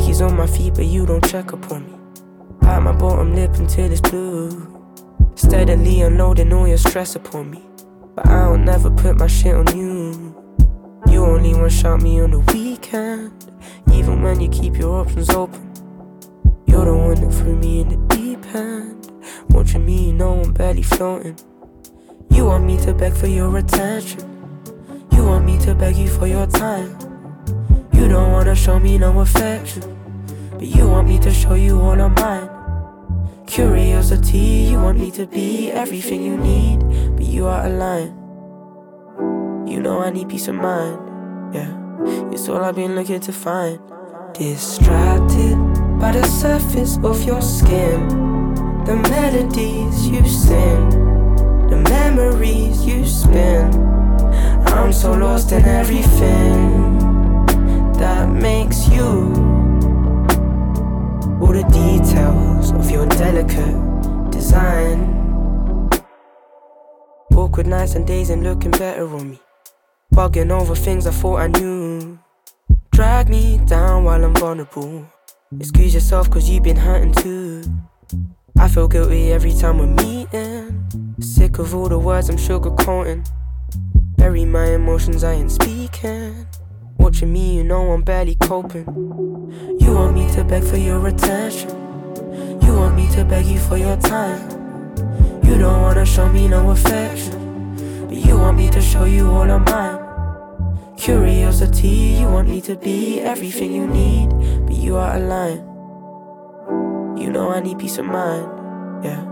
Nike's on my feet, but you don't check up on me. Bite my bottom lip until it's blue. Steadily unloading all your stress upon me. But I'll never put my shit on you. You only one shot me on the weekend. Even when you keep your options open. You're the one that threw me in the deep end. Watching me, you know I'm barely floating. You want me to beg for your attention. You want me to beg you for your time. You don't wanna show me no affection. But you want me to show you all of mine. Curiosity, you want me to be everything you need. But you are a line. You know I need peace of mind. Yeah, it's all I've been looking to find. Distracted by the surface of your skin, the melodies you sing, the memories you spin. I'm so lost in everything that makes you. All the details of your delicate design. Awkward nights and days ain't looking better on me. Bugging over things I thought I knew. Drag me down while I'm vulnerable. Excuse yourself cause you've been hurting too. I feel guilty every time we're meeting. Sick of all the words I'm sugarcoating. Bury my emotions, I ain't speaking. Watching me, you know I'm barely coping. You want me to beg for your attention. You want me to beg you for your time. You don't wanna show me no affection. But you want me to show you all of mine. Curiosity, you want me to be everything you need, but you are a line. You know I need peace of mind, yeah.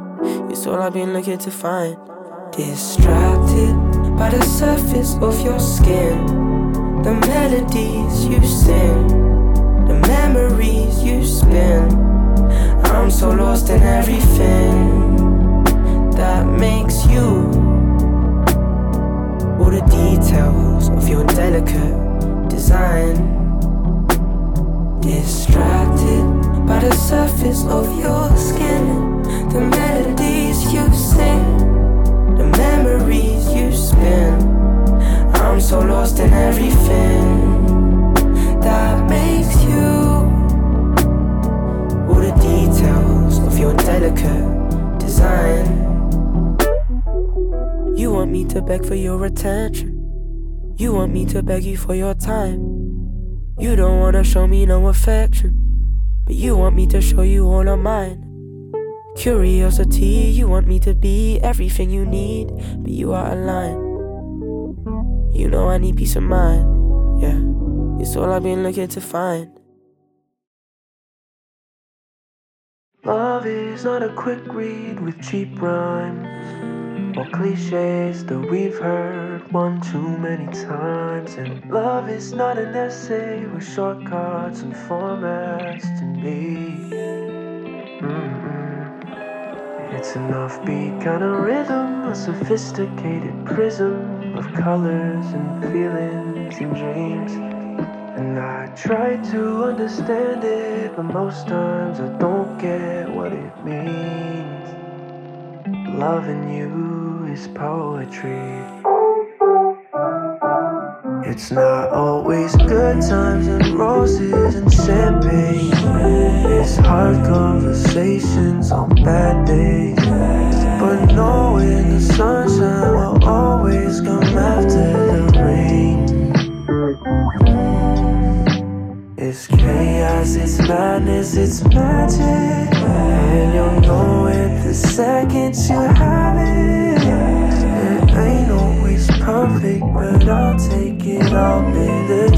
It's all I've been looking to find. Distracted by the surface of your skin, melodies you sing, the memories to beg you for your time. You don't wanna show me no affection, but you want me to show you all of mine. Curiosity, you want me to be everything you need, but you are a line. You know I need peace of mind, yeah. It's all I've been looking to find. Love is not a quick read with cheap rhymes or cliches that we've heard one too many times. And love is not an essay with shortcuts and formats to me. Mm-mm. It's an offbeat kind of rhythm, a sophisticated prism of colors and feelings and dreams. And I try to understand it, but most times I don't get what it means. Loving you is poetry. It's not always good times and roses and champagne. It's hard conversations on bad days. But knowing the sunshine will always come after the rain. It's chaos, it's madness, it's magic. And you'll know it the second you take it all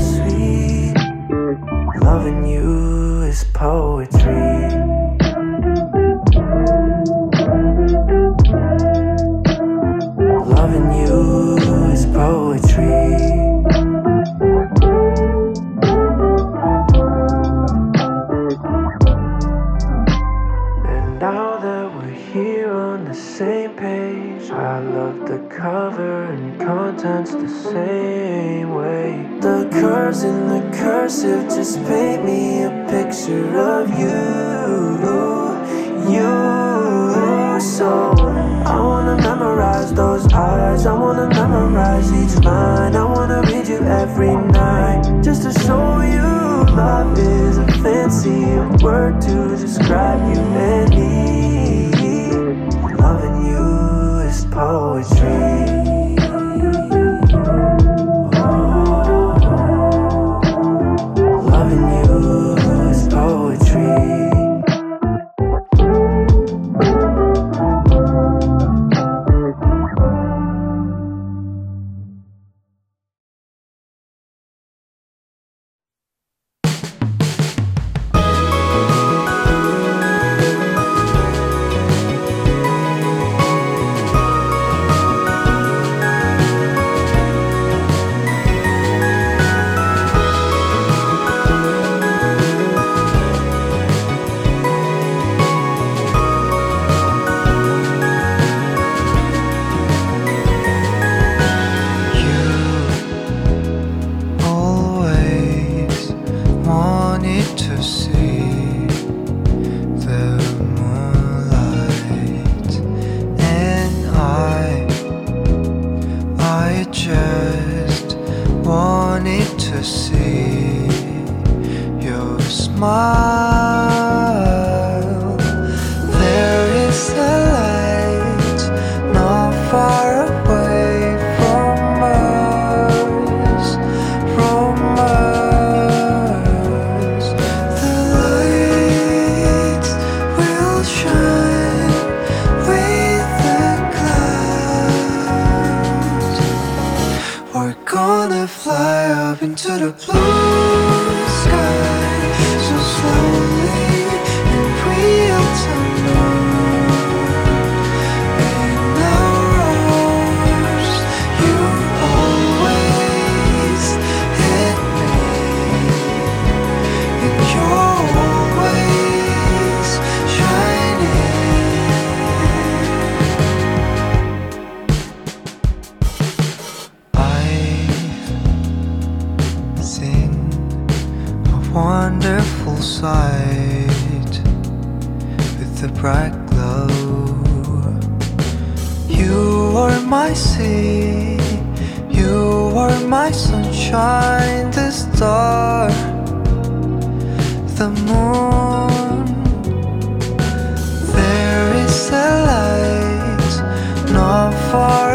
just wanted to see your smile. All moon. There is a light not killing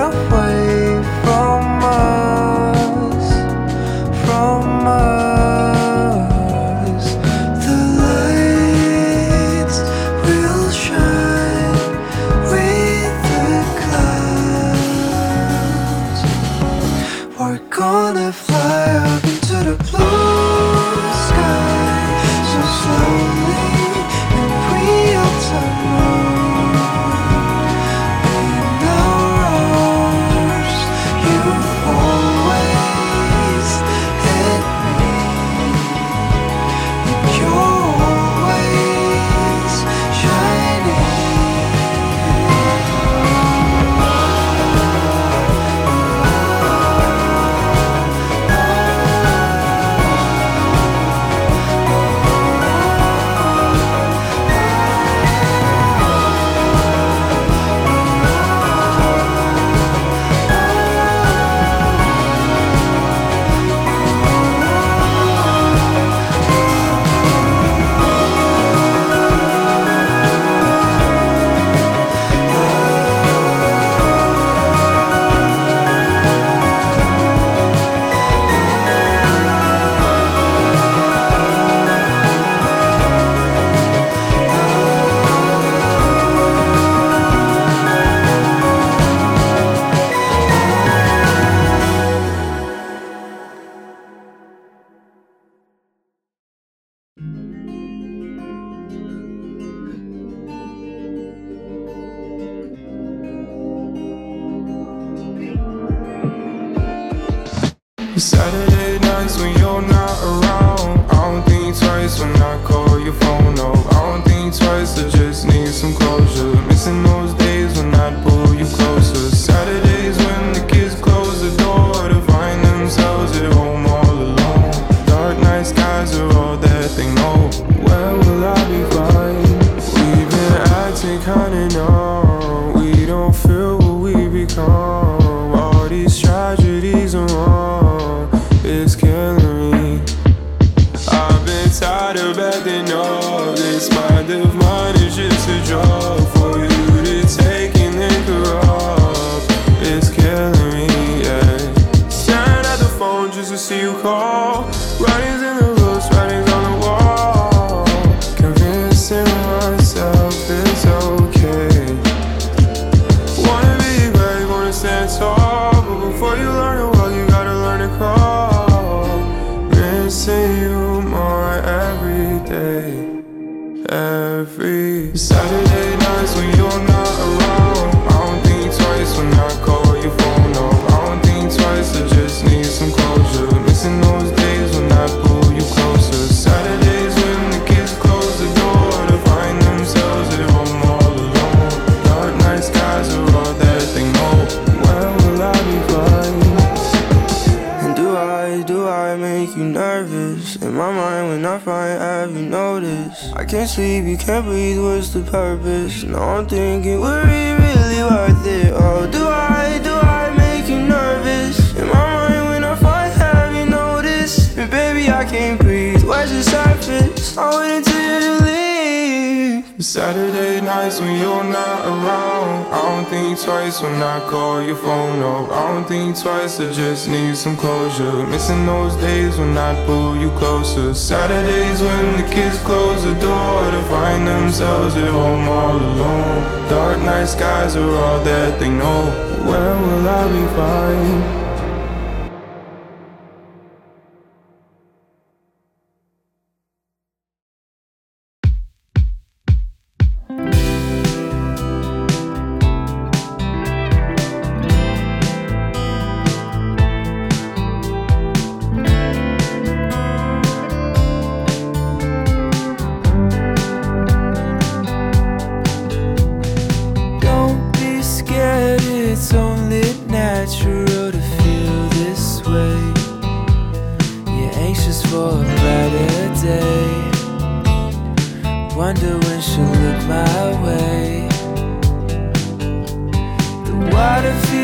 think twice when I call your phone up. I don't think twice, I just need some closure. Missing those days when I pull you closer. Saturdays when the kids close the door to find themselves at home all alone. Dark night skies are all that they know. Where will I be fine?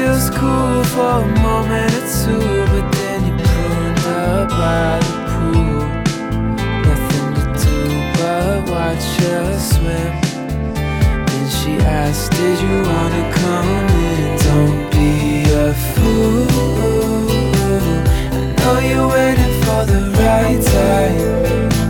feels cool for a moment or two, but then you pruned up by the pool. Nothing to do but watch her swim. Then she asked, Did you wanna come in? Don't be a fool. I know you're waiting for the right time.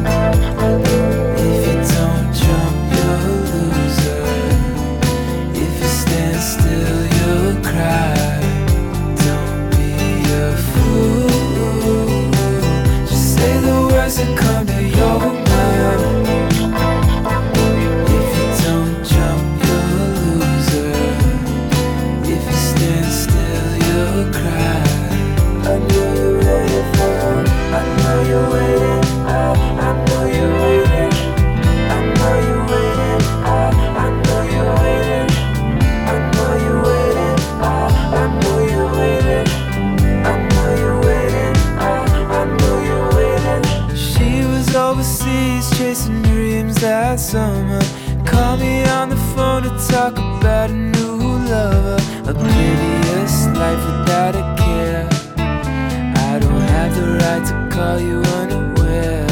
saw you unaware.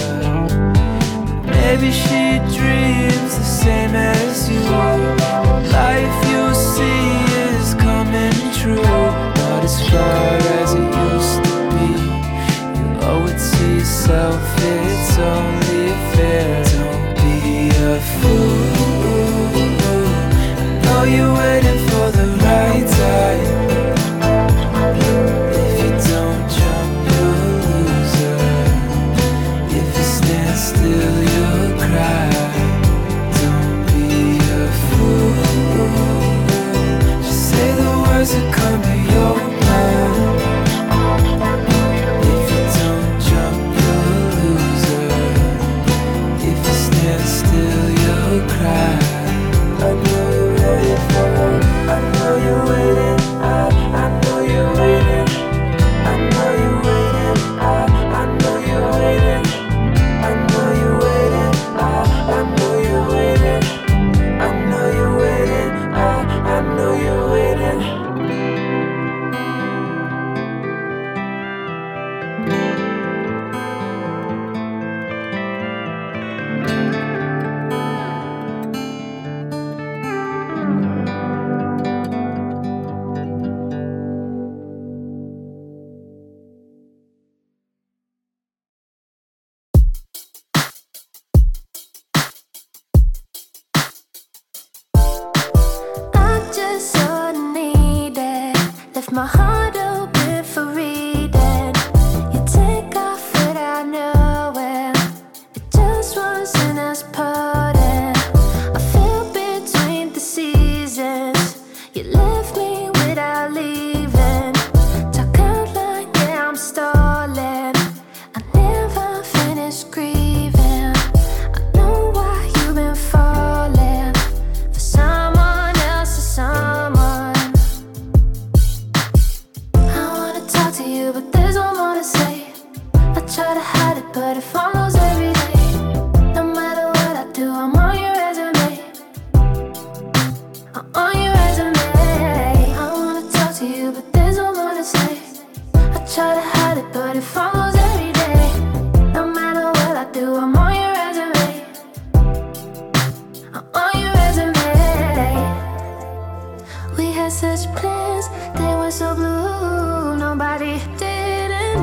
Maybe she dreams the same as. to come in.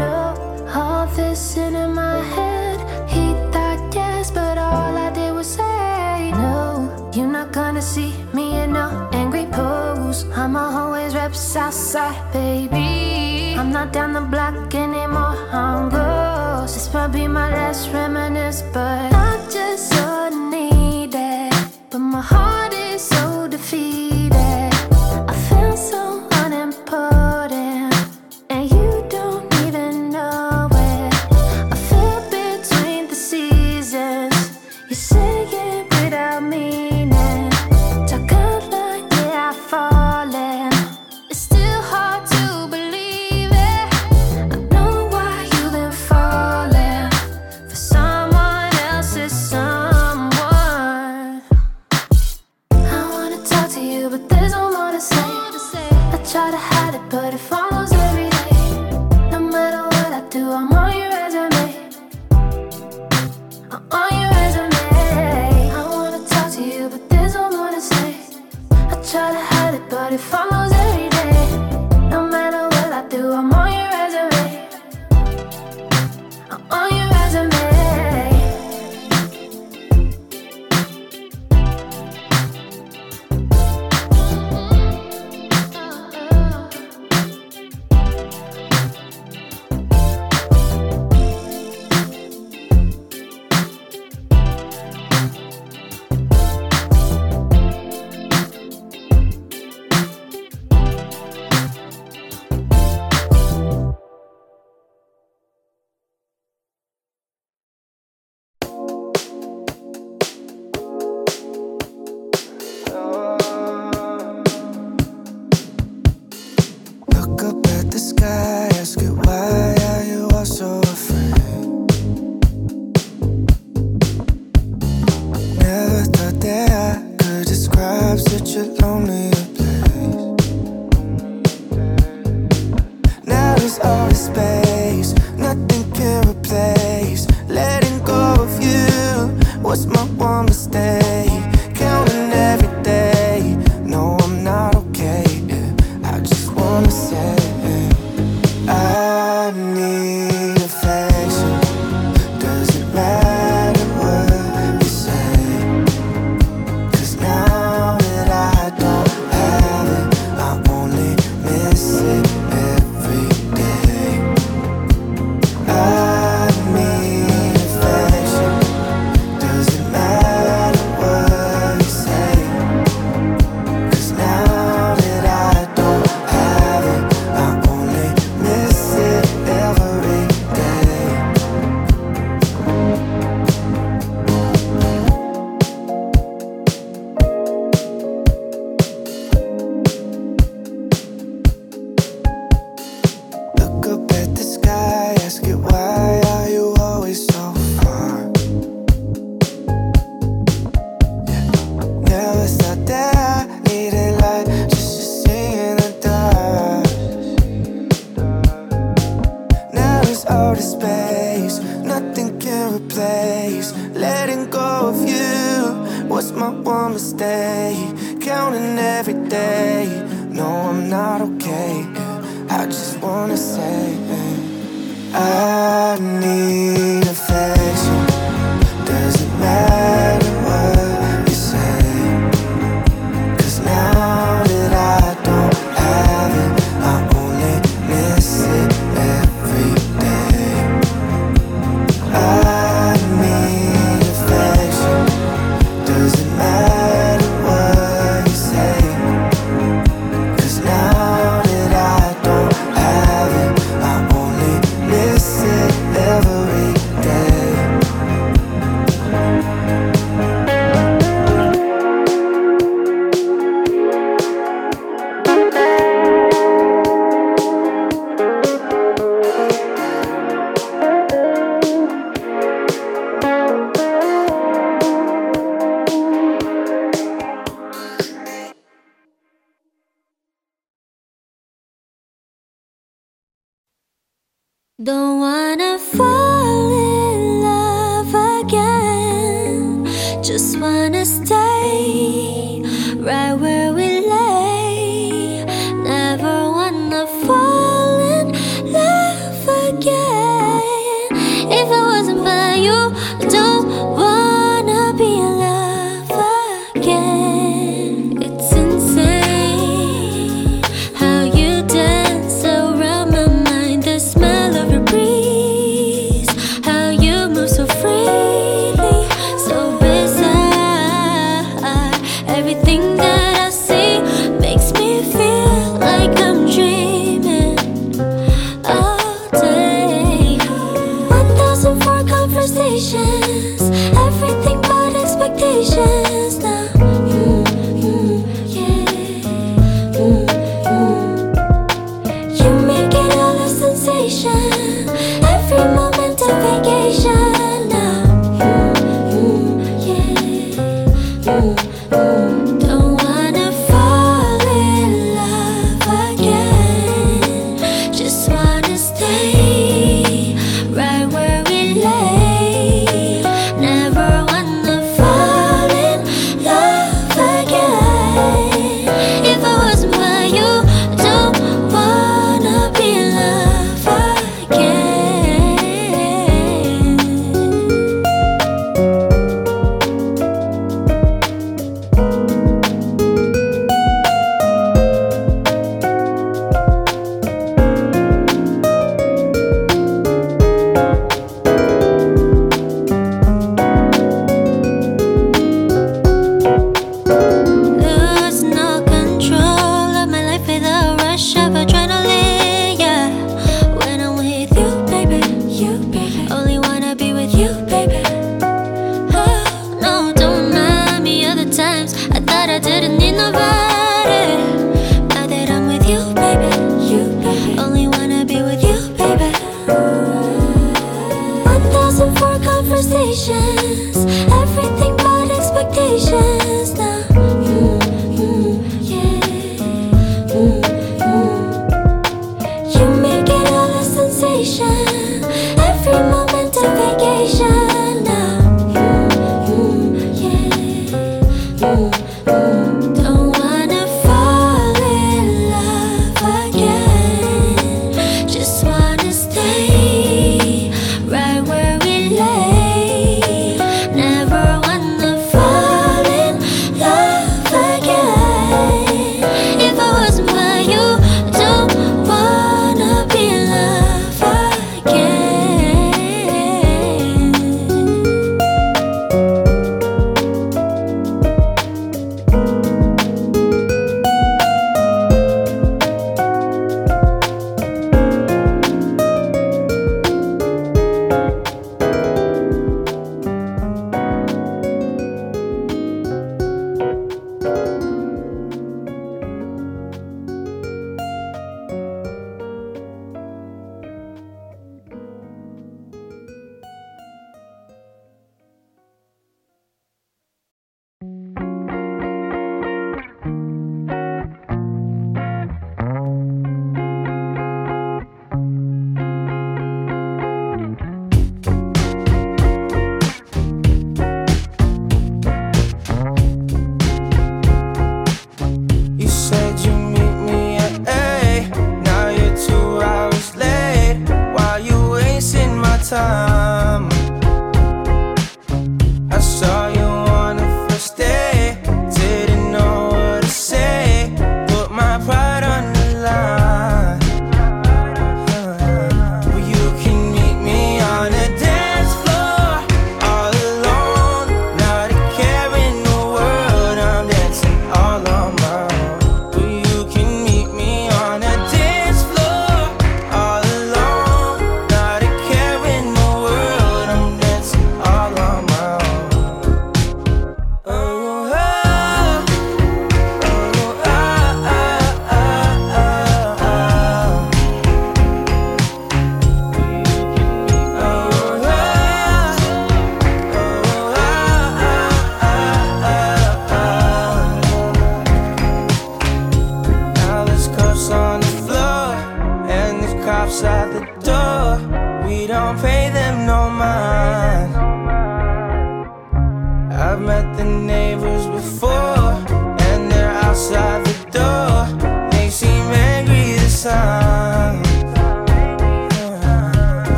up all this in my head. He thought yes, but all I did was say no. You're not gonna see me in a angry pose. I'ma always rep outside, baby. I'm not down the block anymore. I'm gross. This might be my last reminisce, but I'm just so needed. But my heart.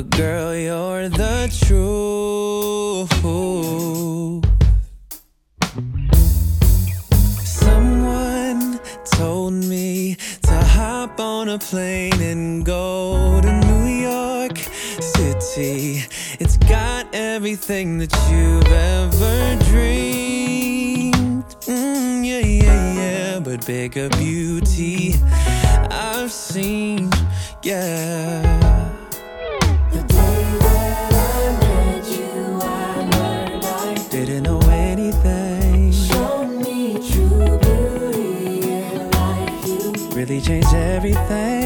But girl, you're the truth. Someone told me to hop on a plane and go to New York City. It's got everything that you've ever dreamed. Mm, yeah, yeah, yeah. But bigger beauty I've seen, yeah. Everything,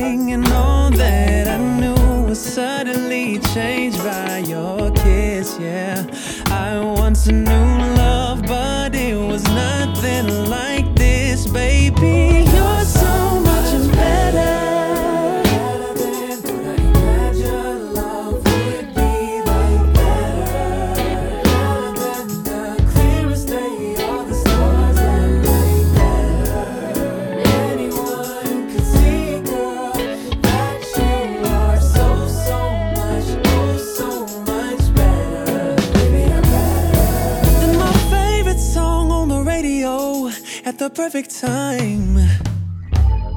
perfect time.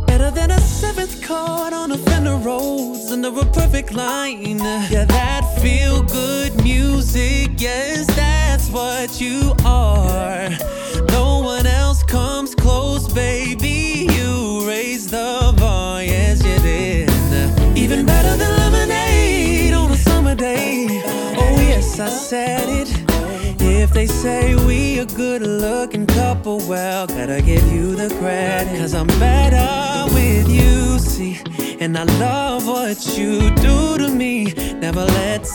Better than a seventh chord on a Fender Rhodes under a perfect line. Yeah, that feel good music. Yes, that's what you are. No one else comes close, baby. You raise the bar, yes, you did. Even better than lemonade on a summer day. Oh, yes, I said it. If they say we a good looking couple, well, gotta give you the credit. Cause I'm better with you, see. And I love what you do to me. Never let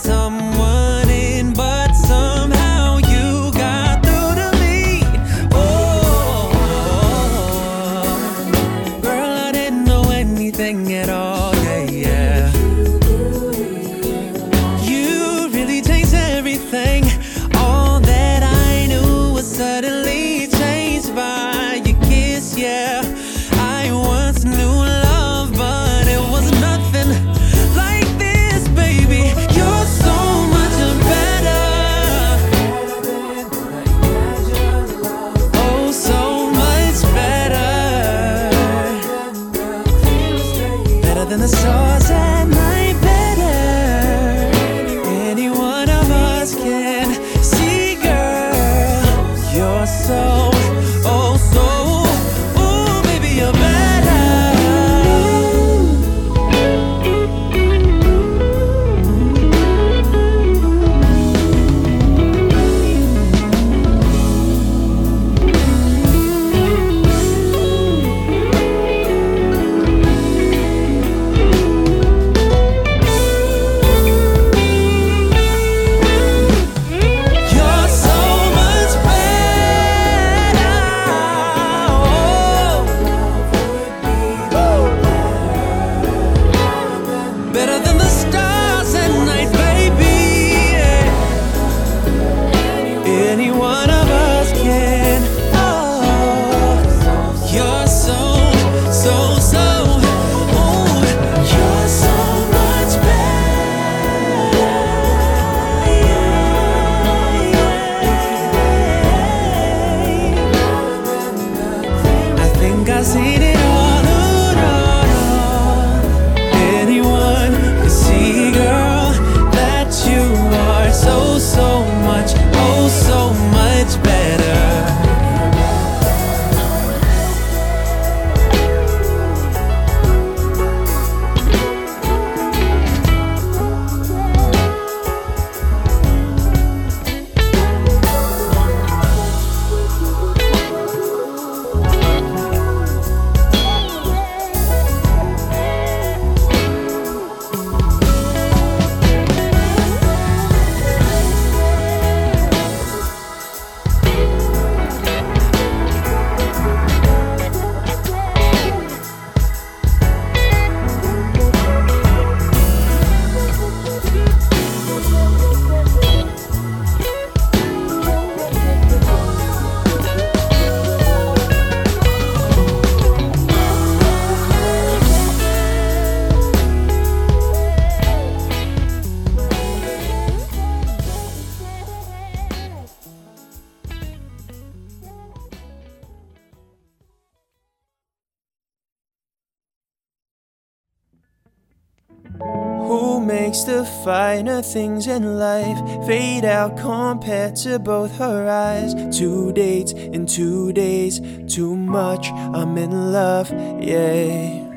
finer things in life fade out compared to both her eyes? Two dates in two days, too much. I'm in love, yeah.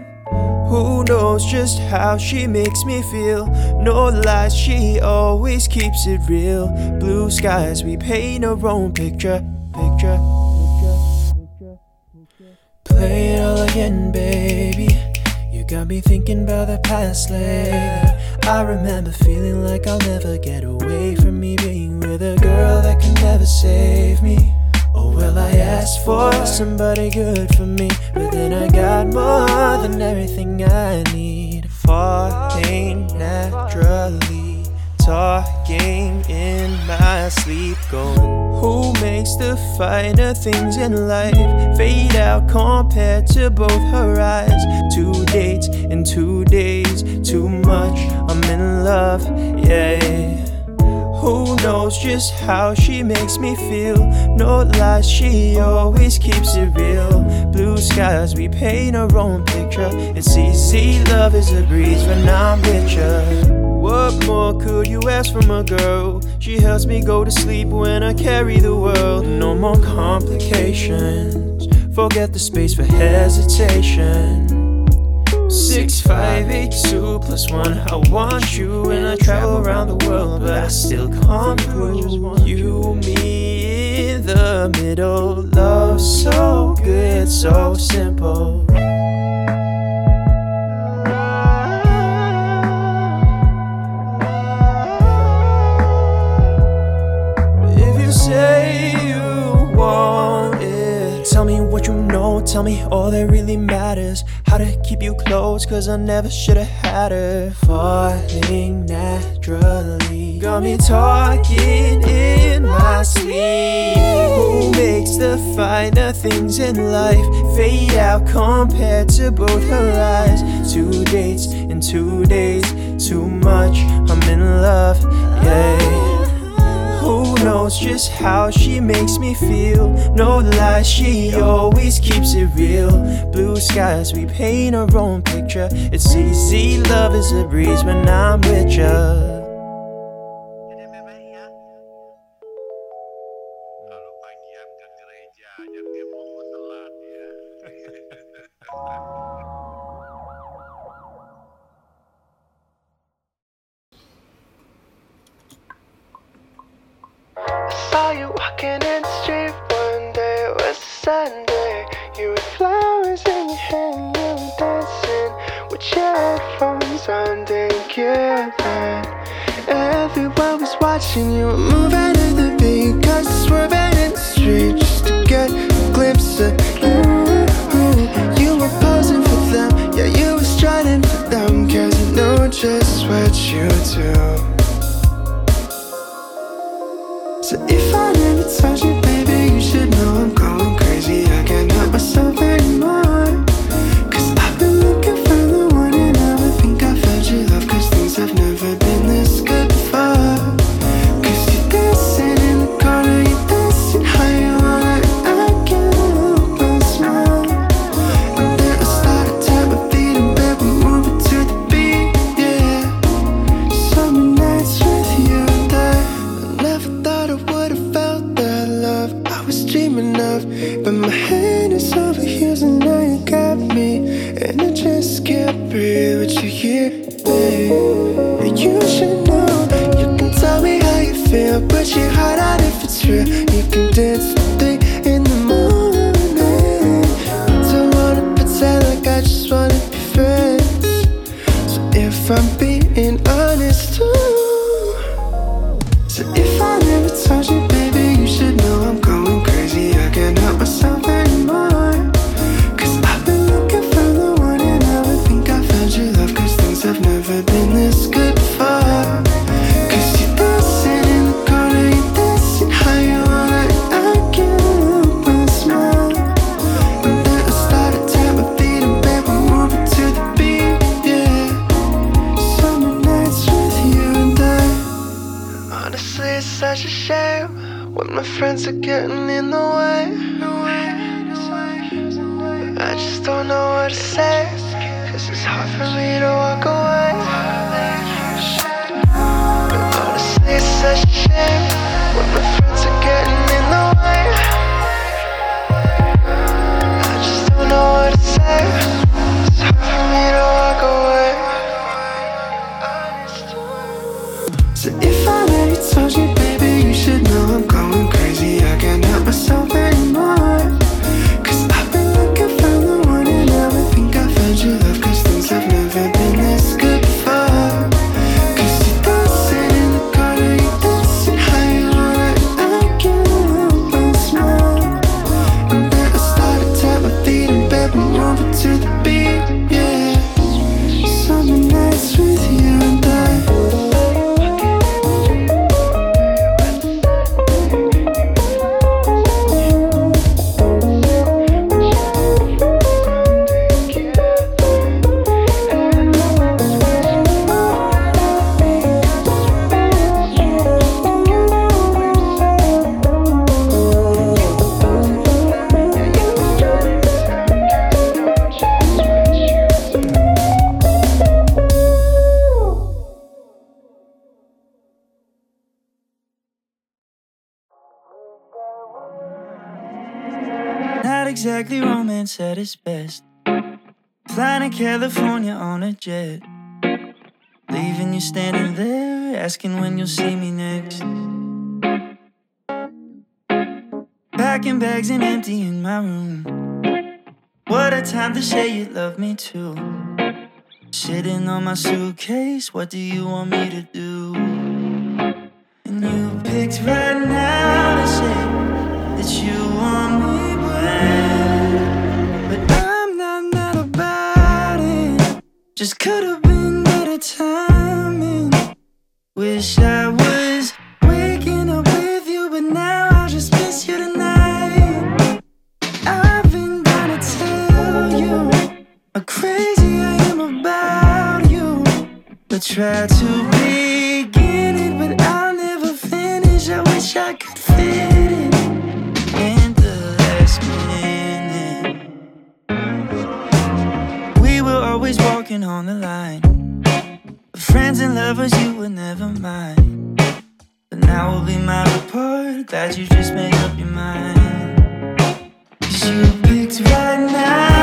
Who knows just how she makes me feel? No lies, she always keeps it real. Blue skies, we paint our own picture, picture. Play it all again, baby. You got me thinking about the past lately. I remember feeling like I'll never get away from me being with a girl that can never save me. Oh well, I asked for somebody good for me, but then I got more than everything I need. Falling naturally, talking in my sleep, going. Who makes the finer things in life fade out compared to both her eyes? Two dates in two days, too much. I'm in love, yeah. Who knows just how she makes me feel? No lies, she always keeps it real. Blue skies, we paint our own picture. It's easy, love is a breeze when I'm with you. What more could you ask from a girl? She helps me go to sleep when I carry the world. No more complications. Forget the space for hesitation. Six, five, eight, two plus one. I want you and I travel around the world, but I still come through. You, me in the middle. Love so good, so simple. Tell me all that really matters. How to keep you close, cause I never should have had her. Falling naturally, got me talking in my sleep. Who makes the finer things in life fade out compared to both her eyes? Two dates in two days, too much. I'm in love, yeah. Knows just how she makes me feel? No lies, she always keeps it real. Blue skies, we paint our own picture. It's easy, love is a breeze when I'm with ya. Flowers in your hand, you were dancing with your headphones on, didn't then. Everyone was watching you moving to the beat, cause swerving in the street just to get a glimpse of you. You were posing for them, yeah, you were strutting for them, cause you know just what you do. Romance at its best. Flying to California on a jet. Leaving you standing there, asking when you'll see me next. Packing bags and emptying my room. What a time to say you love me too. Sitting on my suitcase, what do you want me to do? And you picked right now to say that you Just could have been better timing. Wish I was waking up with you, but now I just miss you tonight. I've been trying to tell you how crazy I am about you. But try to on the line. Friends and lovers, you were never mine. But now we'll be miles apart. Glad you just made up your mind. Cause you picked right now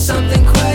something quite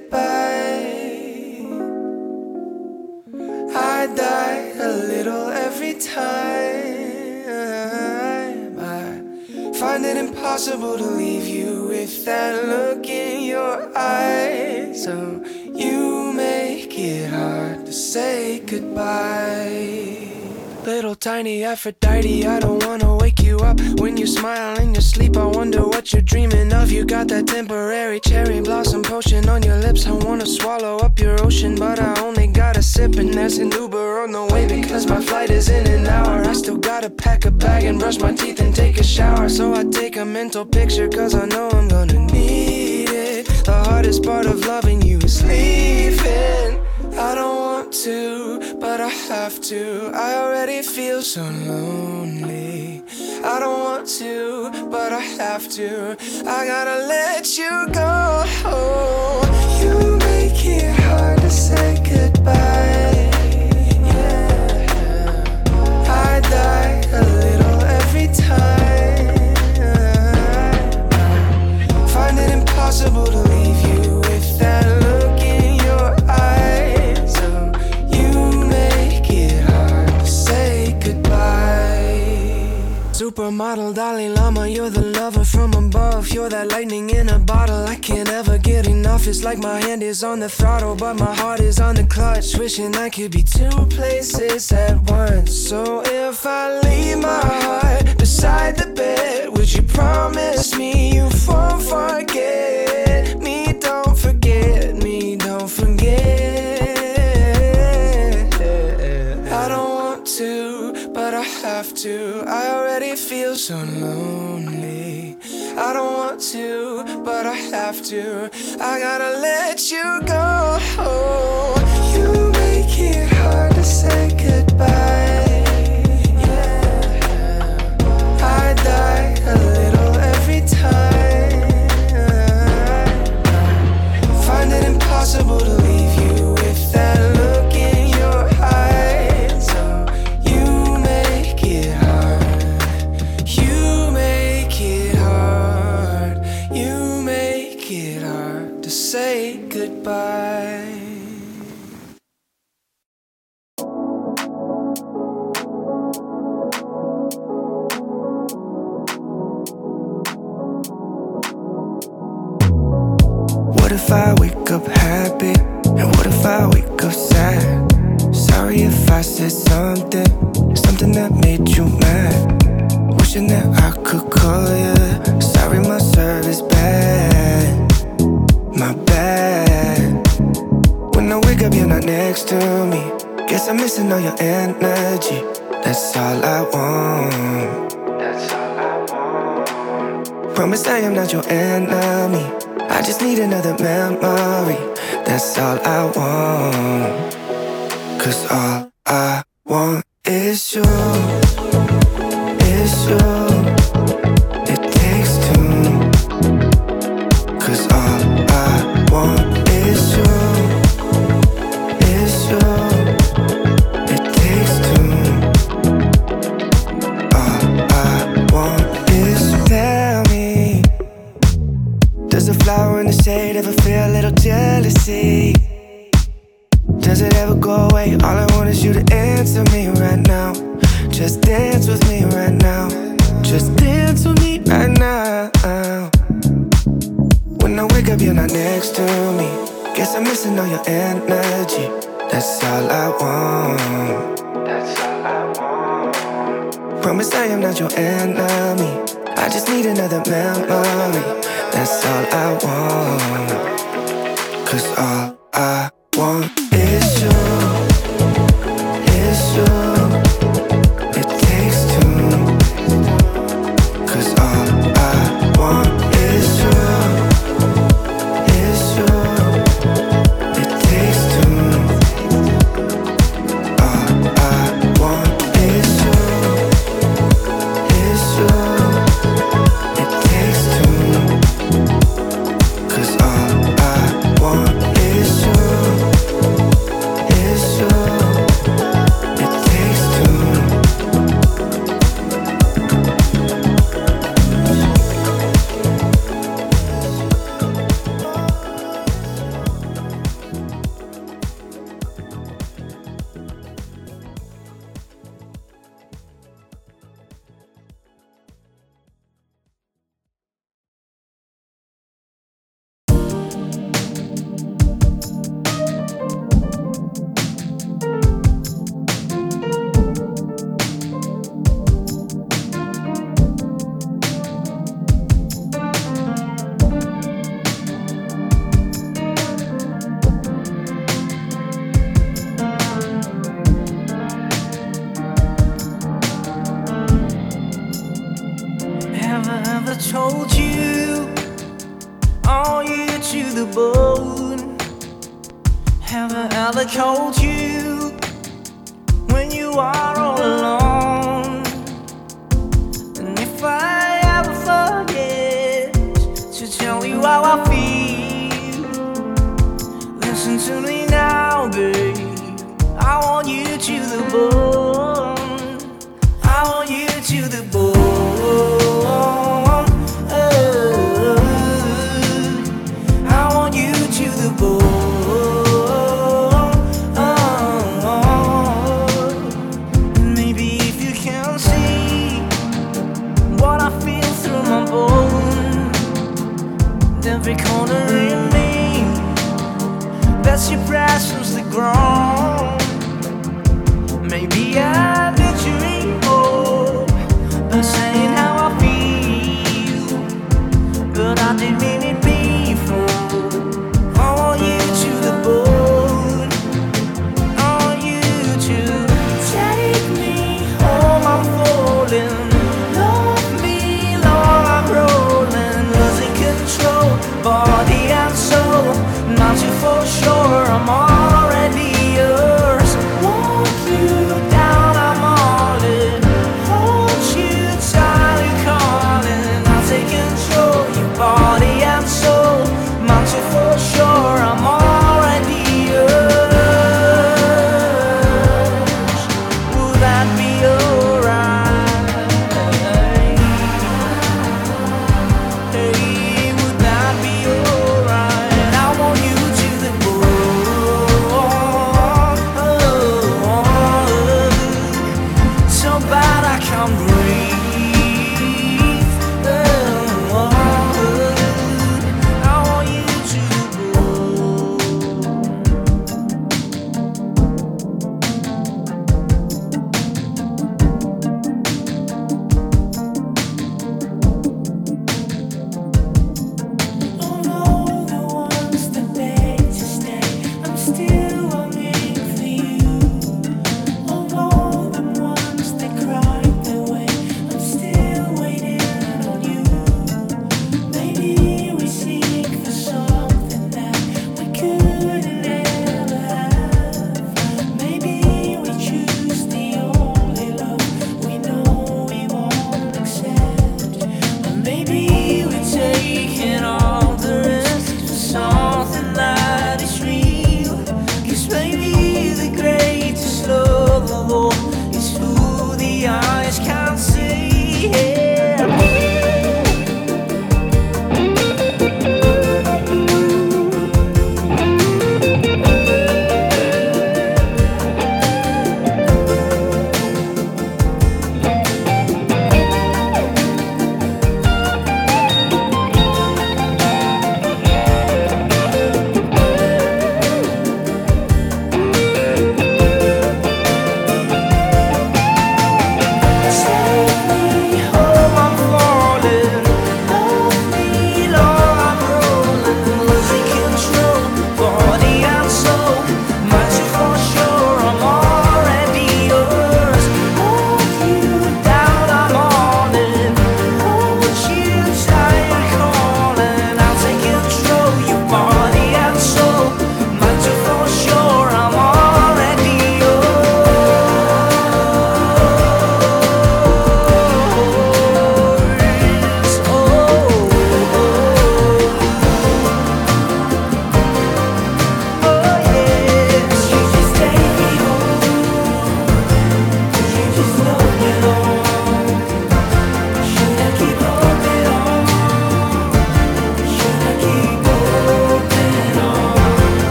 goodbye. I die a little every time. I find it impossible to leave you with that look in your eyes. So you make it hard to say goodbye. Aphrodite, I don't wanna wake you up. When you smile in your sleep, I wonder what you're dreaming of. You got that temporary cherry blossom potion on your lips. I wanna swallow up your ocean, but I only got a sip And there's an Uber on the way. Because my flight is in an hour I still gotta pack a bag and brush my teeth and take a shower. So I take a mental picture cause I know I'm gonna need it. The hardest part of loving you is leaving. I don't to, but I have to. I already feel so lonely. I don't want to, but I have to. I gotta let you go. You make it hard to say goodbye. Yeah. I die a little every time. Find it impossible to Supermodel Dalai Lama, you're the lover from above. You're that lightning in a bottle. I can't ever get enough. It's like my hand is on the throttle, but my heart is on the clutch. Wishing I could be two places at once. So if I leave my heart beside the bed, would you promise me you won't forget me? To. I already feel so lonely. I don't want to, but I have to. I gotta let you go. Promise I am not your enemy. I just need another memory. That's all I want. Cause all I want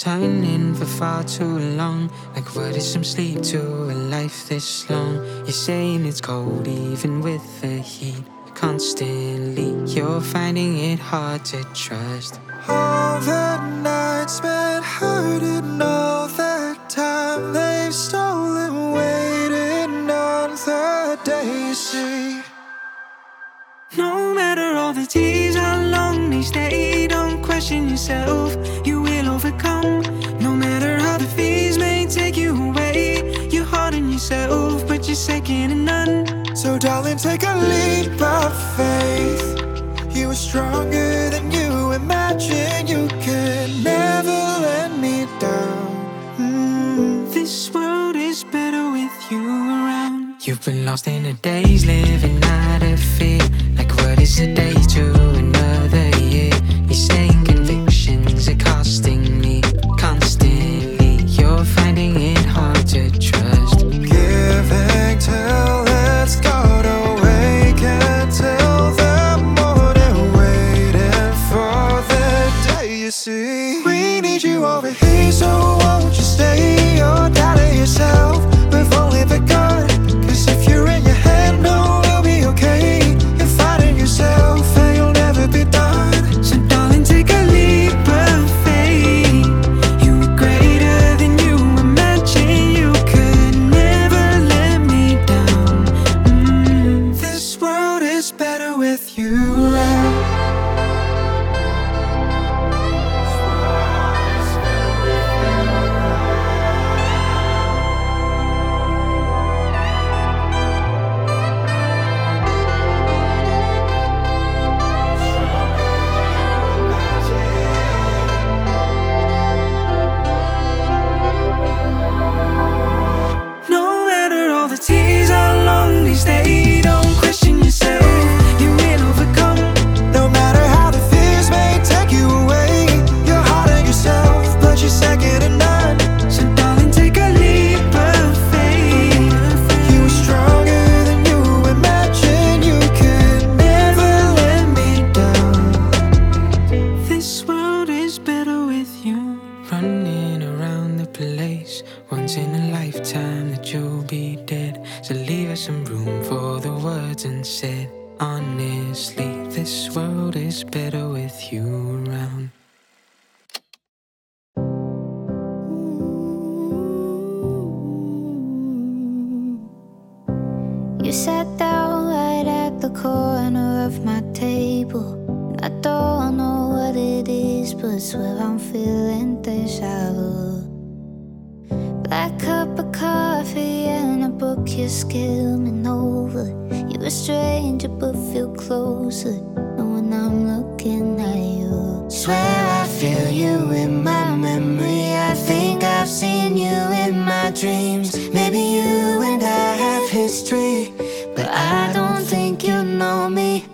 turning for far too long. Like, what is some sleep to a life this long? You're saying it's cold even with the heat. Constantly, you're finding it hard to trust. All the nights spent hurting, all that time they've stolen, waiting on the day see. No matter all the days, how long they stay, don't question yourself. None. So, darling, take a leap of faith. You are stronger than you imagine. You can never let me down. Mm. This world is better with you around. You've been lost in the days, living out of fear. Like, what is a day to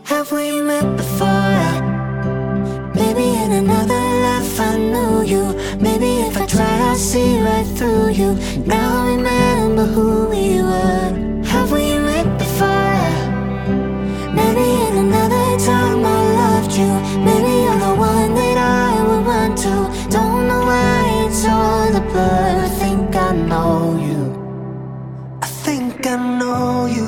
Have we met before? Maybe in another life I knew you. Maybe if I try, I'll see right through you. Now I remember who we were. Have we met before? Maybe in another time I loved you. Maybe you're the one that I would run to. Don't know why it's all a blur. I think I know you. I think I know you.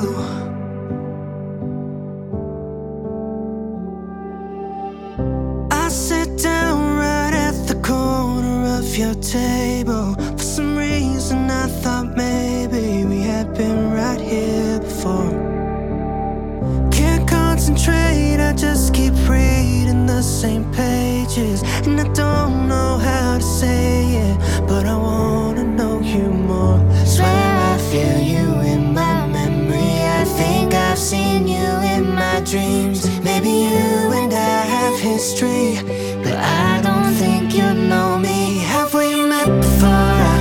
Same pages. And I don't know how to say it, but I wanna know you more. Swear I feel you in my memory. I think I've seen you in my dreams. Maybe you and I have history, but I don't think you know me. Have we met before?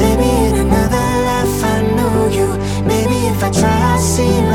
Maybe in another life I knew you. Maybe if I try, I'll see